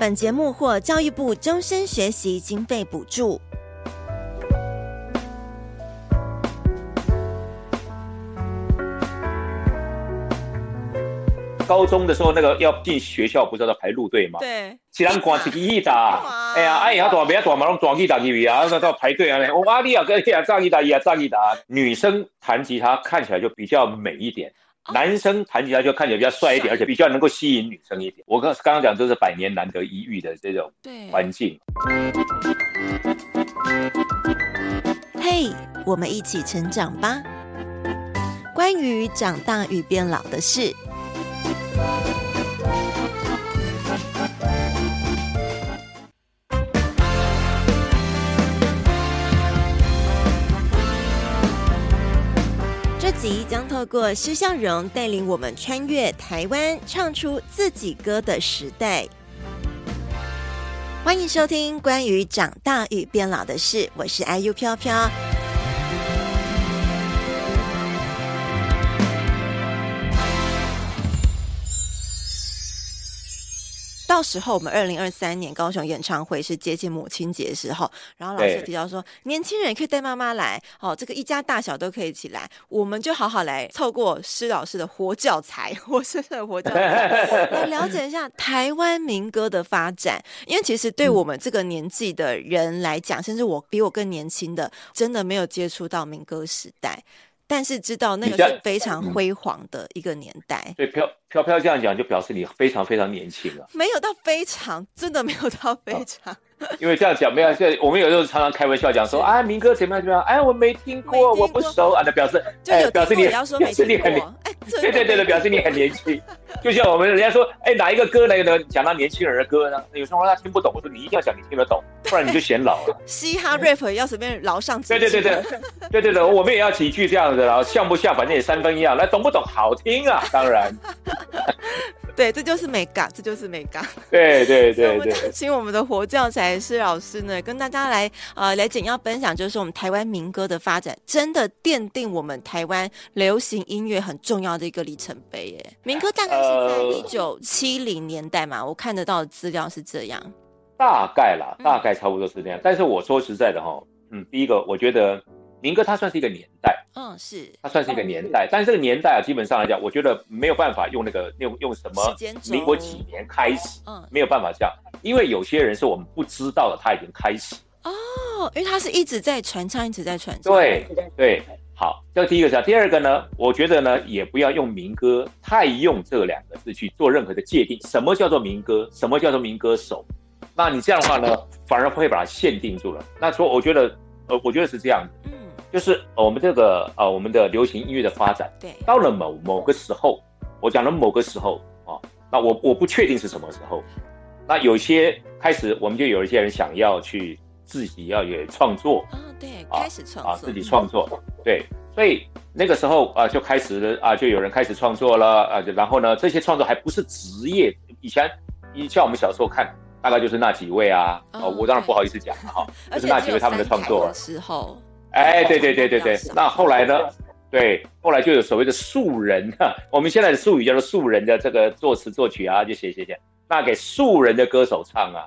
本节目获教育部终身学习经费补助。高中的时候，那个要进学校，不是要排路队吗？对，其他人挂起吉他，哎呀，哎呀，大别大马龙撞吉他去啊，那到排队啊，我阿弟啊，跟啊，炸吉他，呀，炸吉他。女生弹吉他看起来就比较美一点，男生弹吉他就看起来比较帅一点，而且比较能够吸引女生一点。我刚刚刚讲，这是百年难得一遇的这种环境。嘿，hey, 我们一起成长吧。关于长大与变老的事。集将透过施孝荣带领我们穿越台湾，唱出自己歌的时代。欢迎收听关于长大与变老的事，我是 IU 飘飘。到时候我们二零二三年高雄演唱会是接近母亲节的时候，然后老师提到说，年轻人也可以带妈妈来，哦，这个一家大小都可以一起来，我们就好好来透过施老师的活教材，活生生的活教材，来了解一下台湾民歌的发展。因为其实对我们这个年纪的人来讲，嗯、甚至我比我更年轻的，真的没有接触到民歌时代。但是知道那个是非常辉煌的一个年代。对，飘飘飘这样讲，就表示你非常非常年轻了。没有到非常，真的没有到非常。因为这样讲没有，这我们有时候常常开玩笑讲说啊，民歌怎么样怎么样？哎，我没听过，我不熟啊。那表示哎，表示你表示你很年，对对对对，表示你很年轻。就像我们人家说，哎，哪一个歌来呢？讲到年轻人的歌呢？有时候他听不懂，我说你一定要讲你听得懂，不然你就显老了。嘻哈 rap 要随便老上几句。对对对对，对对对，我们也要几句这样子，然后像不像？反正也三分一样，来懂不懂？好听啊，当然。对，这就是美感，这就是美感。对对对对，请我们的活教材施老师呢，跟大家来呃来简要分享，就是我们台湾民歌的发展，真的奠定我们台湾流行音乐很重要的一个里程碑耶。民歌大概是在一九七零年代嘛，呃、我看得到的资料是这样。大概啦，大概差不多是这样。嗯、但是我说实在的哈，嗯，第一个我觉得。民歌它算是一个年代，嗯，是。它算是一个年代，但是这个年代啊，基本上来讲，我觉得没有办法用那个用用什么民国几年开始，嗯，没有办法这样，因为有些人是我们不知道的，他已经开始。哦，因为他是一直在传唱，一直在传唱，对对，好，这第一个是，第二个呢，我觉得呢，也不要用民歌太用这两个字去做任何的界定，什么叫做民歌，什么叫做民歌手，那你这样的话呢，反而会把它限定住了。那说我觉得，呃，我觉得是这样的。就是我们这个呃，我们的流行音乐的发展，对，到了某某个时候，我讲了某个时候啊，那我我不确定是什么时候，那有些开始，我们就有一些人想要去自己要有创作啊，对，开始创啊，自己创作，对，所以那个时候啊，就开始啊，就有人开始创作了啊，然后呢，这些创作还不是职业，以前，以像我们小时候看，大概就是那几位啊，哦，我当然不好意思讲了哈，就是那几位他们的创作。时候。哎，对对对对对，那后来呢？对，后来就有所谓的素人哈，我们现在的术语叫做素人的这个作词作曲啊，就写写写，那给素人的歌手唱啊，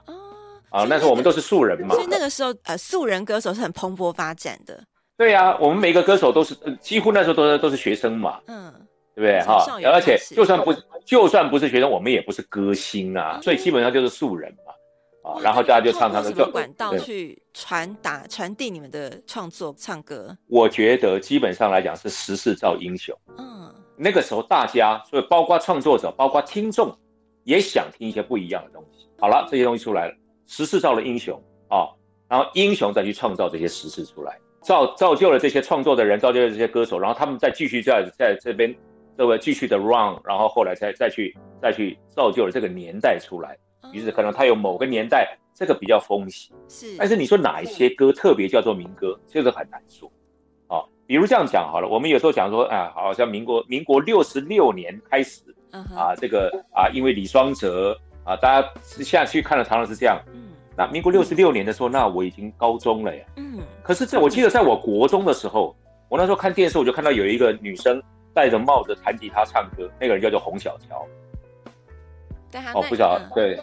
啊，那时候我们都是素人嘛。所以那个时候，呃，素人歌手是很蓬勃发展的。对啊，我们每个歌手都是几乎那时候都是都是学生嘛，嗯，对不对哈？而且就算不就算不是学生，我们也不是歌星啊，所以基本上就是素人嘛。啊，然后大家就唱唱的，就管道去传达传递你们的创作唱歌。我觉得基本上来讲是时势造英雄。嗯，那个时候大家，所以包括创作者，包括听众，也想听一些不一样的东西。好了，这些东西出来了，时势造了英雄啊，然后英雄再去创造这些时势出来，造造就了这些创作的人，造就了这些歌手，然后他们再继续在在这边这个继续的 run，然后后来再再去再去造就了这个年代出来。于是可能他有某个年代这个比较风行，是，但是你说哪一些歌特别叫做民歌，这个很难说，啊，比如这样讲好了，我们有时候讲说，啊，好像民国民国六十六年开始，啊，这个啊，因为李双泽啊，大家现在去看了常常是这样，嗯，那民国六十六年的时候，那我已经高中了呀，嗯，可是在我记得在我国中的时候，我那时候看电视，我就看到有一个女生戴着帽子弹吉他唱歌，那个人叫做洪小乔，哦，不晓得，对。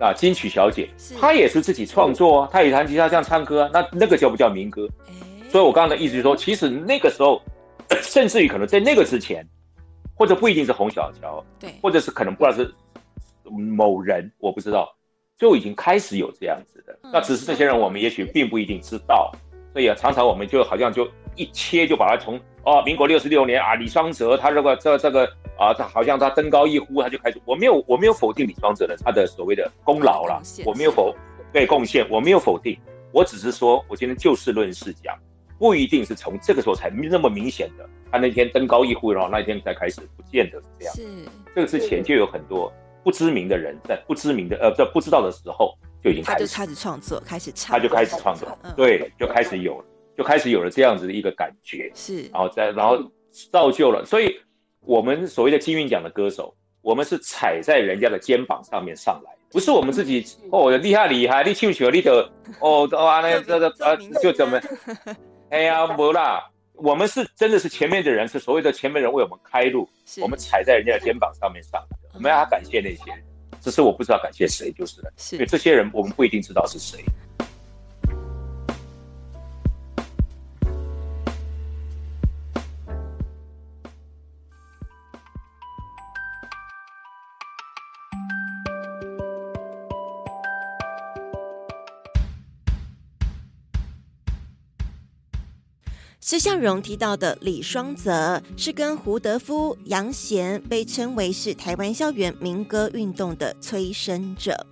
啊，金曲小姐，她也是自己创作啊，她也弹吉他这样唱歌啊，那那个叫不叫民歌？所以我刚刚的意思就是说，其实那个时候，甚至于可能在那个之前，或者不一定是洪小乔，对，或者是可能不知道是某人，我不知道，就已经开始有这样子的。那只是这些人我们也许并不一定知道，所以啊，常常我们就好像就一切就把它从哦，民国六十六年啊，李双泽他这个这这个。啊，他好像他登高一呼，他就开始。我没有，我没有否定李双泽的他的所谓的功劳啦，我没有否对贡献，我没有否定，我只是说，我今天就事论事讲，不一定是从这个时候才那么明显的。他那天登高一呼，然后那一天才开始，不见得是这样。是这个之前就有很多不知名的人在不知名的呃在不知道的时候就已经开始，他就开始创作，开始唱，他就开始创作，对，就开始有了，就开始有了这样子的一个感觉。是，然后再然后造就了，所以。我们所谓的金韵奖的歌手，我们是踩在人家的肩膀上面上来，不是我们自己哦，厉害厉害，你唱曲你的 哦，啊那这个呃就怎么，哎呀没啦，我们是真的是前面的人，是所谓的前面人为我们开路，我们踩在人家的肩膀上面上来的，我们要感谢那些人，只是我不知道感谢谁就是了，因为这些人我们不一定知道是谁。施孝荣提到的李双泽是跟胡德夫、杨贤被称为是台湾校园民歌运动的催生者。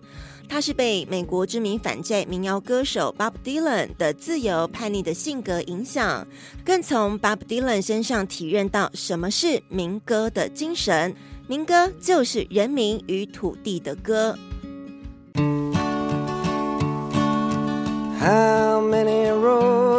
他是被美国知名反战民谣歌手 Bob Dylan 的自由叛逆的性格影响，更从 Bob Dylan 身上体认到什么是民歌的精神。民歌就是人民与土地的歌。How many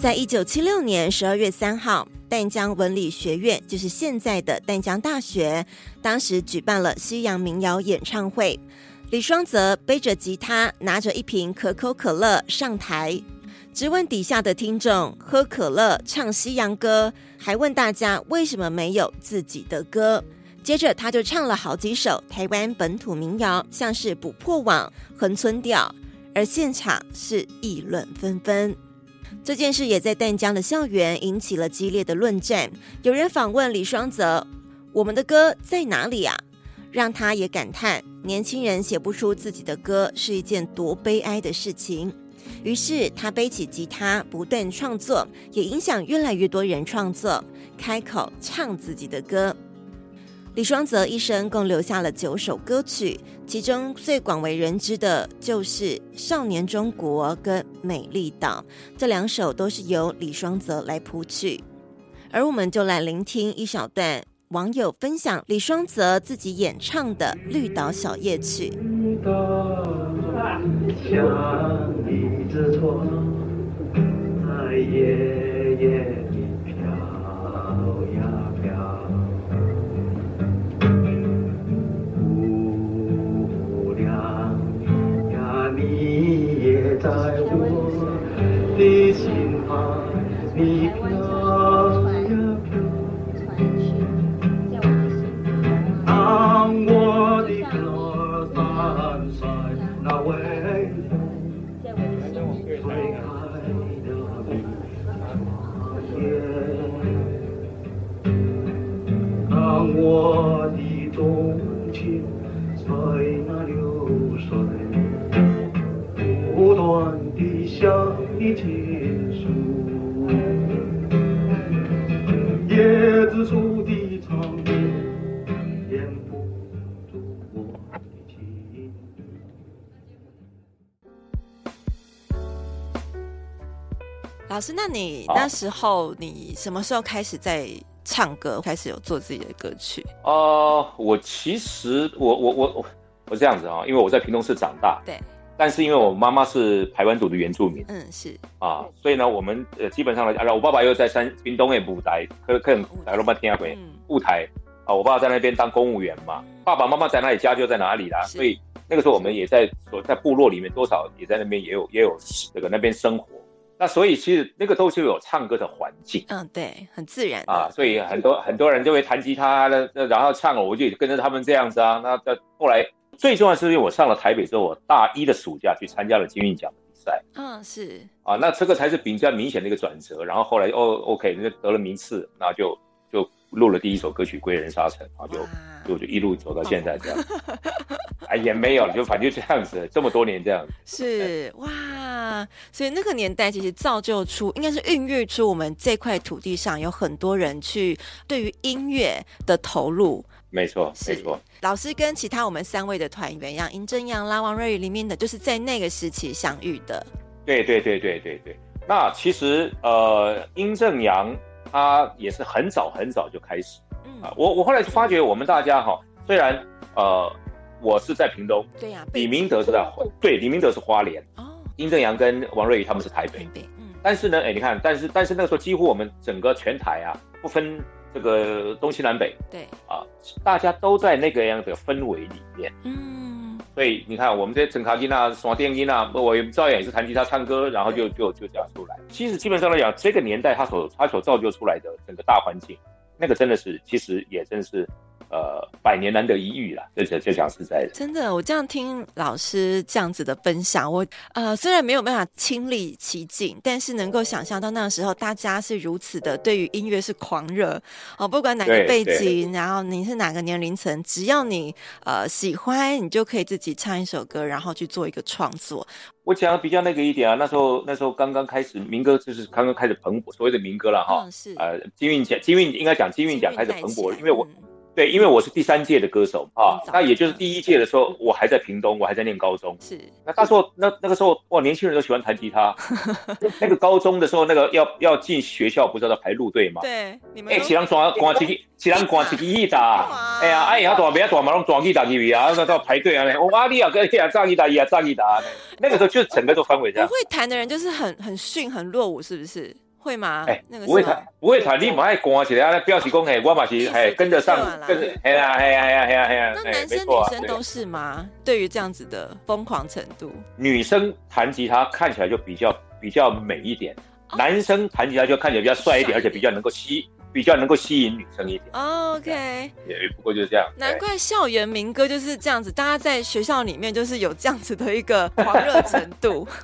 在一九七六年十二月三号，淡江文理学院就是现在的淡江大学，当时举办了西洋民谣演唱会。李双泽背着吉他，拿着一瓶可口可乐上台，直问底下的听众喝可乐唱西洋歌，还问大家为什么没有自己的歌。接着他就唱了好几首台湾本土民谣，像是《捕破网》《恒春调》，而现场是议论纷纷。这件事也在淡江的校园引起了激烈的论战。有人访问李双泽：“我们的歌在哪里啊？”让他也感叹，年轻人写不出自己的歌是一件多悲哀的事情。于是他背起吉他，不断创作，也影响越来越多人创作，开口唱自己的歌。李双泽一生共留下了九首歌曲，其中最广为人知的就是《少年中国》跟《美丽岛》，这两首都是由李双泽来谱曲。而我们就来聆听一小段网友分享李双泽自己演唱的《绿岛小夜曲》。在我的心海，你飘师，那你那时候你什么时候开始在唱歌，开始有做自己的歌曲？哦、呃，我其实我我我我我这样子啊，因为我在屏东市长大，对。但是因为我妈妈是台湾族的原住民，嗯，是啊，所以呢，我们呃基本上来讲，我爸爸又在山屏东的雾台，可可能来罗马天涯鬼雾台啊，我爸爸在那边当公务员嘛，爸爸妈妈在哪里，家就在哪里啦，所以那个时候我们也在所在部落里面，多少也在那边也有也有这个那边生活。那所以其实那个都是有唱歌的环境，嗯，对，很自然啊，所以很多很多人就会弹吉他，那然后唱，我就跟着他们这样子啊。那在后来最重要的是因为我上了台北之后，我大一的暑假去参加了金韵奖的比赛，嗯，是啊，那这个才是比较明显的一个转折。然后后来哦，OK，那得了名次，然后就就录了第一首歌曲《归人沙城》，然后就就就一路走到现在这样。哎，也没有，就反正就这样子，这么多年这样子。是哇，所以那个年代其实造就出，应该是孕育出我们这块土地上有很多人去对于音乐的投入。没错，没错。老师跟其他我们三位的团员，一样殷正阳啦、王瑞宇里面的，就是在那个时期相遇的。对对对对对对。那其实呃，殷正阳他也是很早很早就开始。嗯啊，我我后来就发觉，我们大家哈，虽然呃。我是在屏东，对呀、啊。李明德是在对，李明德是花莲哦。殷正阳跟王瑞宇他们是台北，台北，嗯。但是呢，哎、欸，你看，但是但是那个时候几乎我们整个全台啊，不分这个东西南北，对啊，大家都在那个样的氛围里面，嗯。所以你看，我们这些整卡金啊、耍电音啊，我照样也是弹吉他唱歌，然后就就就这样出来。其实基本上来讲，这个年代他所他所造就出来的整个大环境，那个真的是，其实也真是。呃，百年难得一遇啦，这这就讲实在的。真的，我这样听老师这样子的分享，我呃虽然没有办法亲历其境，但是能够想象到那个时候大家是如此的对于音乐是狂热哦，不管哪个背景，然后你是哪个年龄层，只要你呃喜欢，你就可以自己唱一首歌，然后去做一个创作。我讲的比较那个一点啊，那时候那时候刚刚开始民歌就是刚刚开始蓬勃，所谓的民歌了哈、哦，是呃金韵奖金韵应该讲金韵奖开始蓬勃，因为我。嗯对，因为我是第三届的歌手啊，那也就是第一届的时候，我还在屏东，我还在念高中。是，那那时候那那个时候，哇，年轻人都喜欢弹吉他。那 个高中的时候，那个要要进学校，不是要排路队吗？对，你们哎，其他抓抓起，其他抓起吉他。哎呀，哎呀，大别大马龙抓吉他去啊，那到排队啊，我阿弟啊，跟呀炸吉他呀，炸吉他。那个时候就整个都氛围这样。不会弹的人就是很很逊，很落伍，是不是？会吗？哎、欸，那个不会弹，不会弹，你蛮爱关起来，表示讲嘿，我嘛是哎跟着上，跟着，嘿呀嘿呀嘿呀嘿呀嘿呀。那男生女生都是吗？对于这样子的疯狂程度，女生弹吉他看起来就比较比较美一点，男生弹吉他就看起来比较帅一点，而且比较能够吸，比较能够吸引女生一点。OK，也不过就是这样。难怪校园民歌就是这样子，大家在学校里面就是有这样子的一个狂热程度。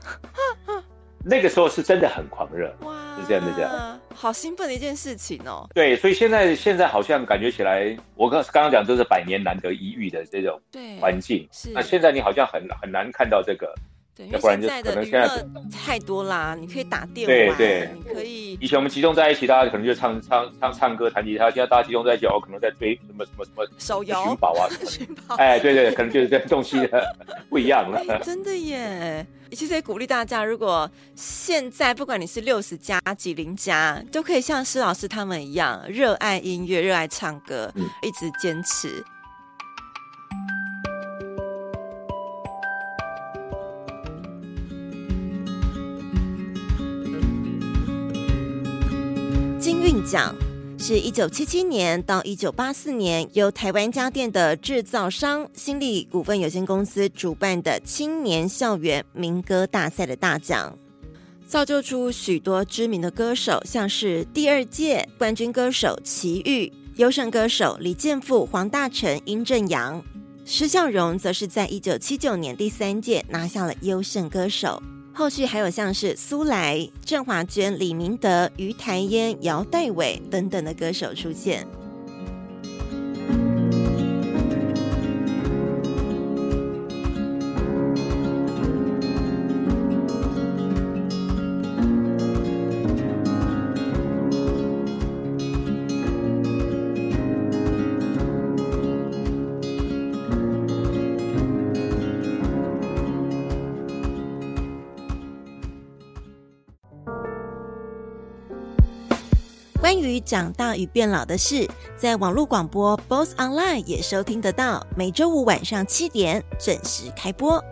那个时候是真的很狂热，哇，是这样的，这样，好兴奋的一件事情哦。对，所以现在现在好像感觉起来，我刚刚刚讲都是百年难得一遇的这种环境，是。那现在你好像很很难看到这个。对，因为现在的娱乐太多啦，你可以打电话，对对，你可以。以前我们集中在一起，大家可能就唱唱唱唱歌、弹吉他。现在大家集中在一起，哦，可能在追什么什么什么手游、寻宝啊，寻宝。哎，对对，可能就是这东西的不一样了。哎，真的耶！其实也鼓励大家，如果现在不管你是六十加、几零加，都可以像施老师他们一样，热爱音乐、热爱唱歌，嗯，一直坚持。奖是一九七七年到一九八四年由台湾家电的制造商新力股份有限公司主办的青年校园民歌大赛的大奖，造就出许多知名的歌手，像是第二届冠军歌手齐豫、优胜歌手李健富、黄大成、殷正阳。施孝荣则是在一九七九年第三届拿下了优胜歌手。后续还有像是苏来、郑华娟、李明德、于台烟、姚代伟等等的歌手出现。长大与变老的事，在网络广播 Both Online 也收听得到。每周五晚上七点准时开播。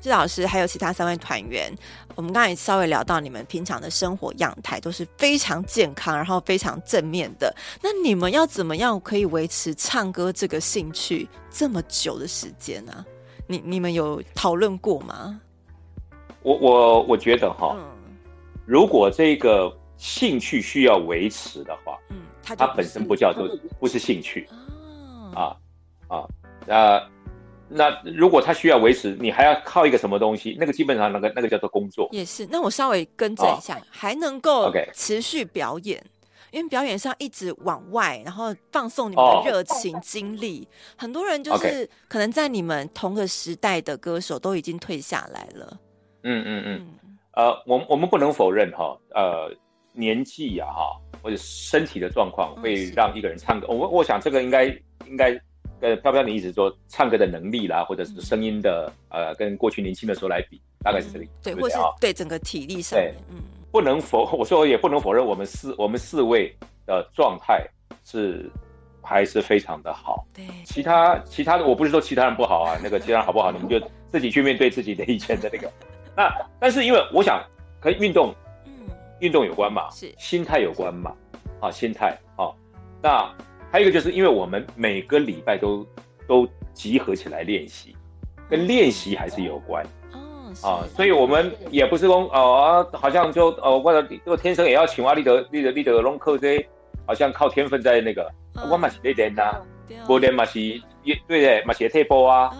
朱老师还有其他三位团员，我们刚才稍微聊到，你们平常的生活样态都是非常健康，然后非常正面的。那你们要怎么样可以维持唱歌这个兴趣这么久的时间呢？你你们有讨论过吗？我我我觉得哈，嗯、如果这个兴趣需要维持的话，嗯，它，它本身不叫做不是兴趣，哦、啊啊那。那如果它需要维持，你还要靠一个什么东西？那个基本上那个那个叫做工作。也是。那我稍微更正一下，哦、还能够持续表演，Okay 因为表演上一直往外，然后放送你们的热情、哦、精力。很多人就是可能在你们同个时代的歌手都已经退下来了。嗯嗯嗯。呃，我我们不能否认哈，呃，年纪呀哈，或者身体的状况会让一个人唱歌。我、嗯、我想这个应该应该。呃，飘飘，你一直说唱歌的能力啦，或者是声音的，嗯、呃，跟过去年轻的时候来比，大概是这个意思。对，或是对整个体力上，对，嗯，不能否，我说也不能否认，我们四我们四位的状态是还是非常的好。对，其他其他的，我不是说其他人不好啊，那个其他人好不好，你们就自己去面对自己的以前的那个。那但是因为我想跟运动，嗯，运动有关嘛，是心态有关嘛，啊，心态啊，那。还有一个就是因为我们每个礼拜都都集合起来练习，跟练习还是有关哦啊，所以我们也不是说哦，好像就哦，或者就天生也要请阿立德、立德、立德龙克这些，好像靠天分在那个，我嘛是练呐，我练嘛是也对的，嘛是退步啊，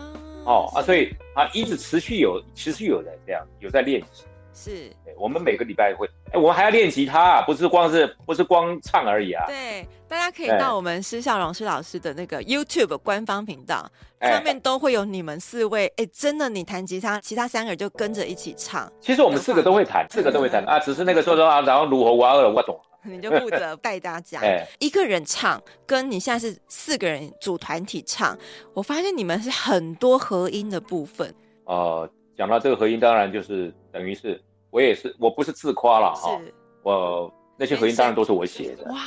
哦啊，所以啊一直持续有持续有在这样有在练习。是，我们每个礼拜会，哎，我们还要练吉他啊，不是光是不是光唱而已啊。对，大家可以到我们施孝荣施老师的那个 YouTube 官方频道上面，都会有你们四位。哎，真的，你弹吉他，其他三个人就跟着一起唱。其实我们四个都会弹，四个都会弹 啊，只是那个时候说啊，然后如何我二我懂，你就负责 带大家。一个人唱，跟你现在是四个人组团体唱，我发现你们是很多合音的部分。哦，讲到这个合音，当然就是等于是。我也是，我不是自夸了哈，是。我那些合音当然都是我写的。哇。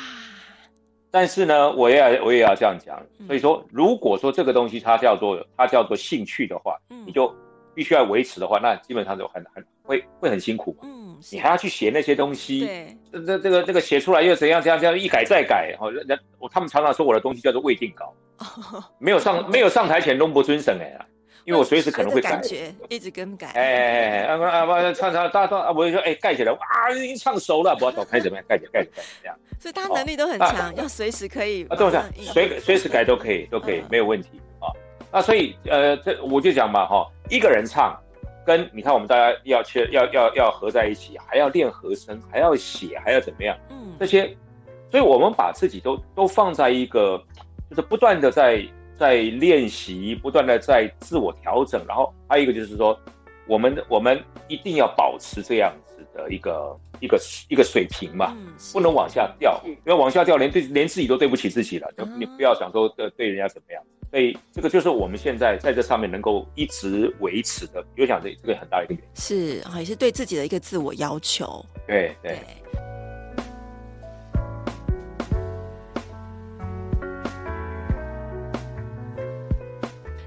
但是呢，我也要我也要这样讲，嗯、所以说，如果说这个东西它叫做它叫做兴趣的话，嗯、你就必须要维持的话，那基本上就很很会会很辛苦。嗯，你还要去写那些东西，对，这这这个这个写出来又怎样怎样怎样一改再改，哦，人我他们常常说我的东西叫做未定稿，哦、没有上没有上台前拢不遵审哎。因为我随时可能会改，感觉一直更改。哎哎哎，啊啊唱唱大啊，我就说哎盖起来，哇，已经唱熟了，不要走开怎么样？盖起来盖起来这样。所以大家能力都很强，要随时可以。啊，对不对？随随时改都可以，都可以，没有问题啊。那所以呃，这我就讲嘛哈，一个人唱，跟你看我们大家要去要要要合在一起，还要练和声，还要写，还要怎么样？嗯，这些，所以我们把自己都都放在一个，就是不断的在。在练习，不断的在自我调整，然后还有一个就是说，我们我们一定要保持这样子的一个一个一个水平嘛，嗯、不能往下掉，因为往下掉连对连自己都对不起自己了，就你不要想说对对人家怎么样，所以这个就是我们现在在这上面能够一直维持的，我想这这个很大一个原因，是也是对自己的一个自我要求，对对。对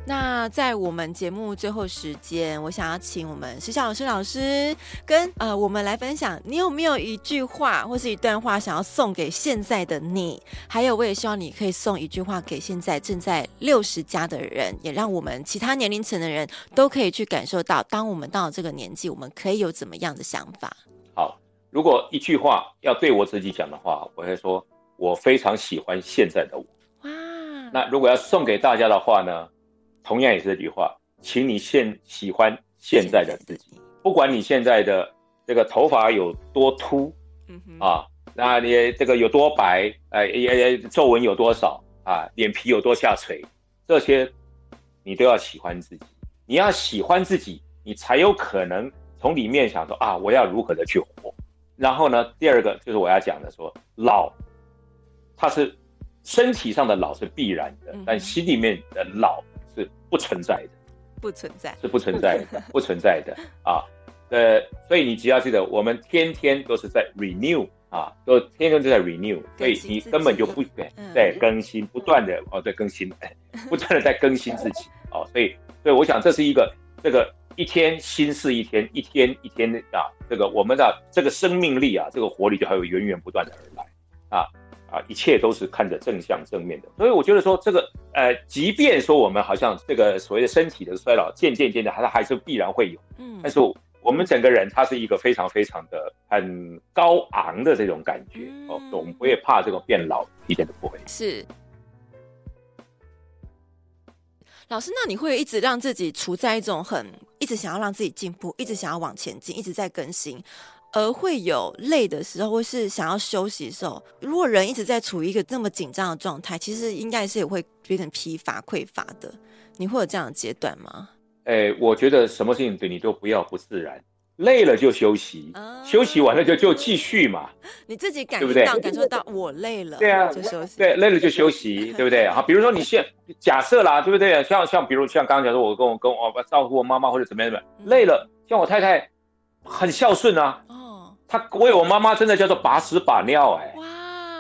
那在我们节目最后时间，我想要请我们石小老师老师跟呃我们来分享，你有没有一句话或是一段话想要送给现在的你？还有，我也希望你可以送一句话给现在正 在六十加的人，也让我们其他年龄层的人都可以去感受到，当我们到了这个年纪，我们可以有怎么样的想法。好，如果一句话要对我自己讲的话，我会说我非常喜欢现在的我。哇，那如果要送给大家的话呢？同样也是这句话，请你现喜欢现在的自己，不管你现在的这个头发有多秃，嗯哼啊，那你这个有多白，哎也皱纹有多少啊，脸皮有多下垂，这些你都要喜欢自己。你要喜欢自己，你才有可能从里面想说啊，我要如何的去活。然后呢，第二个就是我要讲的说，老，它是身体上的老是必然的，但心里面的老。是不存在的，不存在，是不存在的，不存在的啊。呃，所以你只要记得，我们天天都是在 renew 啊，都天天都在 renew，所以你根本就不对，在更新，不断的哦，在更新，不断的在更新自己哦。所以，所以我想这是一个这个一天新是一天，一天一天的啊，这个我们的这个生命力啊，这个活力就还有源源不断的而来啊啊，一切都是看着正向正面的。所以我觉得说这个呃，即便说我们好像这个所谓的身体的衰老渐渐渐的，它还是必然会有，嗯，但是我们整个人他是一个非常非常的很高昂的这种感觉哦，我们不会怕这个变老，一点都不会是。老师，那你会一直让自己处在一种很一直想要让自己进步，一直想要往前进，一直在更新，而会有累的时候，或是想要休息的时候。如果人一直在处于一个这么紧张的状态，其实应该是也会变成疲乏、匮乏的。你会有这样的阶段吗？哎、欸，我觉得什么事情对你都不要不自然。累了就休息，啊、休息完了就就继续嘛。你自己感受到感受到我累了，对啊，就休息。对，累了就休息，对不对？好，比如说你现假设啦，对不对？像像比如像刚刚讲说，我跟我跟我照顾我妈妈或者怎么样怎么样，累了，像我太太很孝顺啊，哦，她为我妈妈真的叫做把屎把尿哎、欸。哇。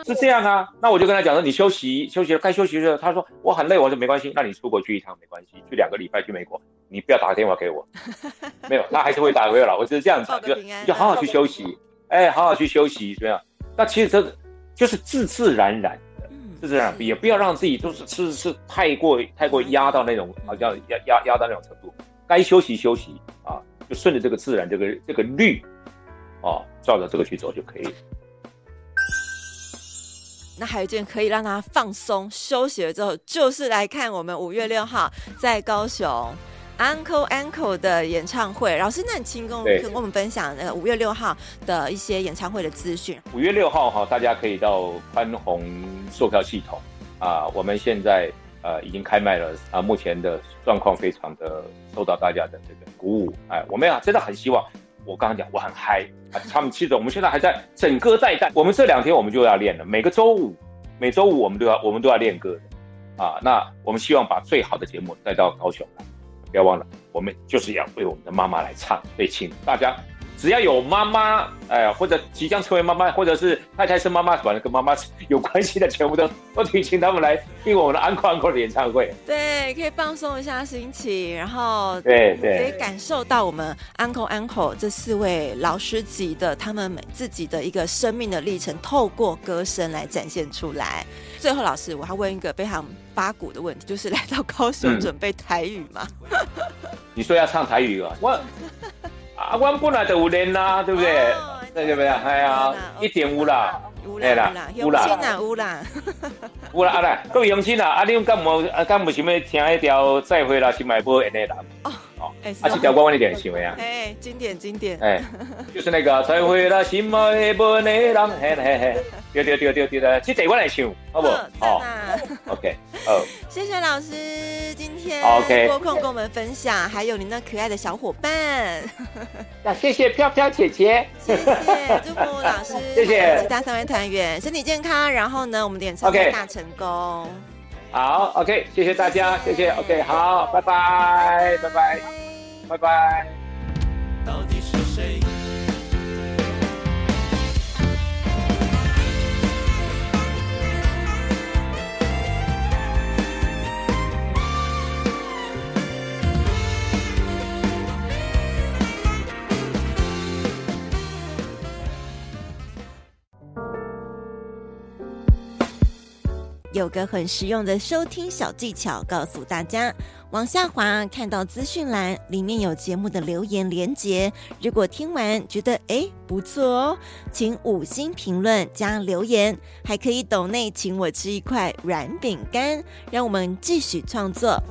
是这样啊，那我就跟他讲说，你休息休息了，该休息的时候，他说我很累，我说没关系，那你出国去一趟没关系，去两个礼拜去美国，你不要打个电话给我，没有，他还是会打回来，我就是这样子，就就好好去休息，哎，好好去休息，这样，那其实这就是自自然然的，自自然然，也不要让自己都是是是太过太过压到那种好像压压压到那种程度，该休息休息啊，就顺着这个自然这个这个律，啊，照着这个去走就可以。那还有一件可以让他放松休息了之后，就是来看我们五月六号在高雄 Uncle Uncle 的演唱会。老师，那你请跟我们跟我们分享那个五月六号的一些演唱会的资讯。五月六号哈，大家可以到宽宏售票系统啊，我们现在呃已经开卖了啊，目前的状况非常的受到大家的这个鼓舞。哎，我们啊真的很希望。我刚刚讲我很嗨啊，他们其实我们现在还在整歌在带。我们这两天我们就要练了，每个周五，每周五我们都要我们都要练歌的啊。那我们希望把最好的节目带到高雄来，不要忘了，我们就是要为我们的妈妈来唱，所以请大家。只要有妈妈，哎，或者即将成为妈妈，或者是太太是妈妈，反正跟妈妈有关系的，全部都都可以请他们来听我们的 Uncle Uncle 的演唱会。对，可以放松一下心情，然后对对，可以感受到我们 Uncle Uncle 这四位老师级的他们自己的一个生命的历程，透过歌声来展现出来。最后，老师，我还问一个非常八股的问题，就是来到高雄准备台语吗？嗯、你说要唱台语啊？我。啊，我本来就有练啦，对不对？对不对？哎呀，一点五啦，对啦，有啦，有啦，有啦，有啦，啊来，各位乡亲啦，啊，你们敢无啊？敢无想要听一条再会啦，新买波演的啦？哦哦，啊，这条我我一点喜欢呀。哎，经典经典。哎，就是那个 再会啦，新买波演的啦，嘿嘿嘿，对对对对对的，这条我来唱，好不？好，OK，好，谢谢老师。今天 OK 拨空跟我们分享，还有您那可爱的小伙伴。那谢谢飘飘姐姐，谢谢祝福老师，谢谢其他三位团员身体健康。然后呢，我们的演唱会大成功。好，OK，谢谢大家，谢谢，OK，好，拜拜，拜拜，拜拜。到底是谁？有个很实用的收听小技巧，告诉大家：往下滑，看到资讯栏，里面有节目的留言连接。如果听完觉得诶不错哦，请五星评论加留言，还可以抖内请我吃一块软饼干，让我们继续创作。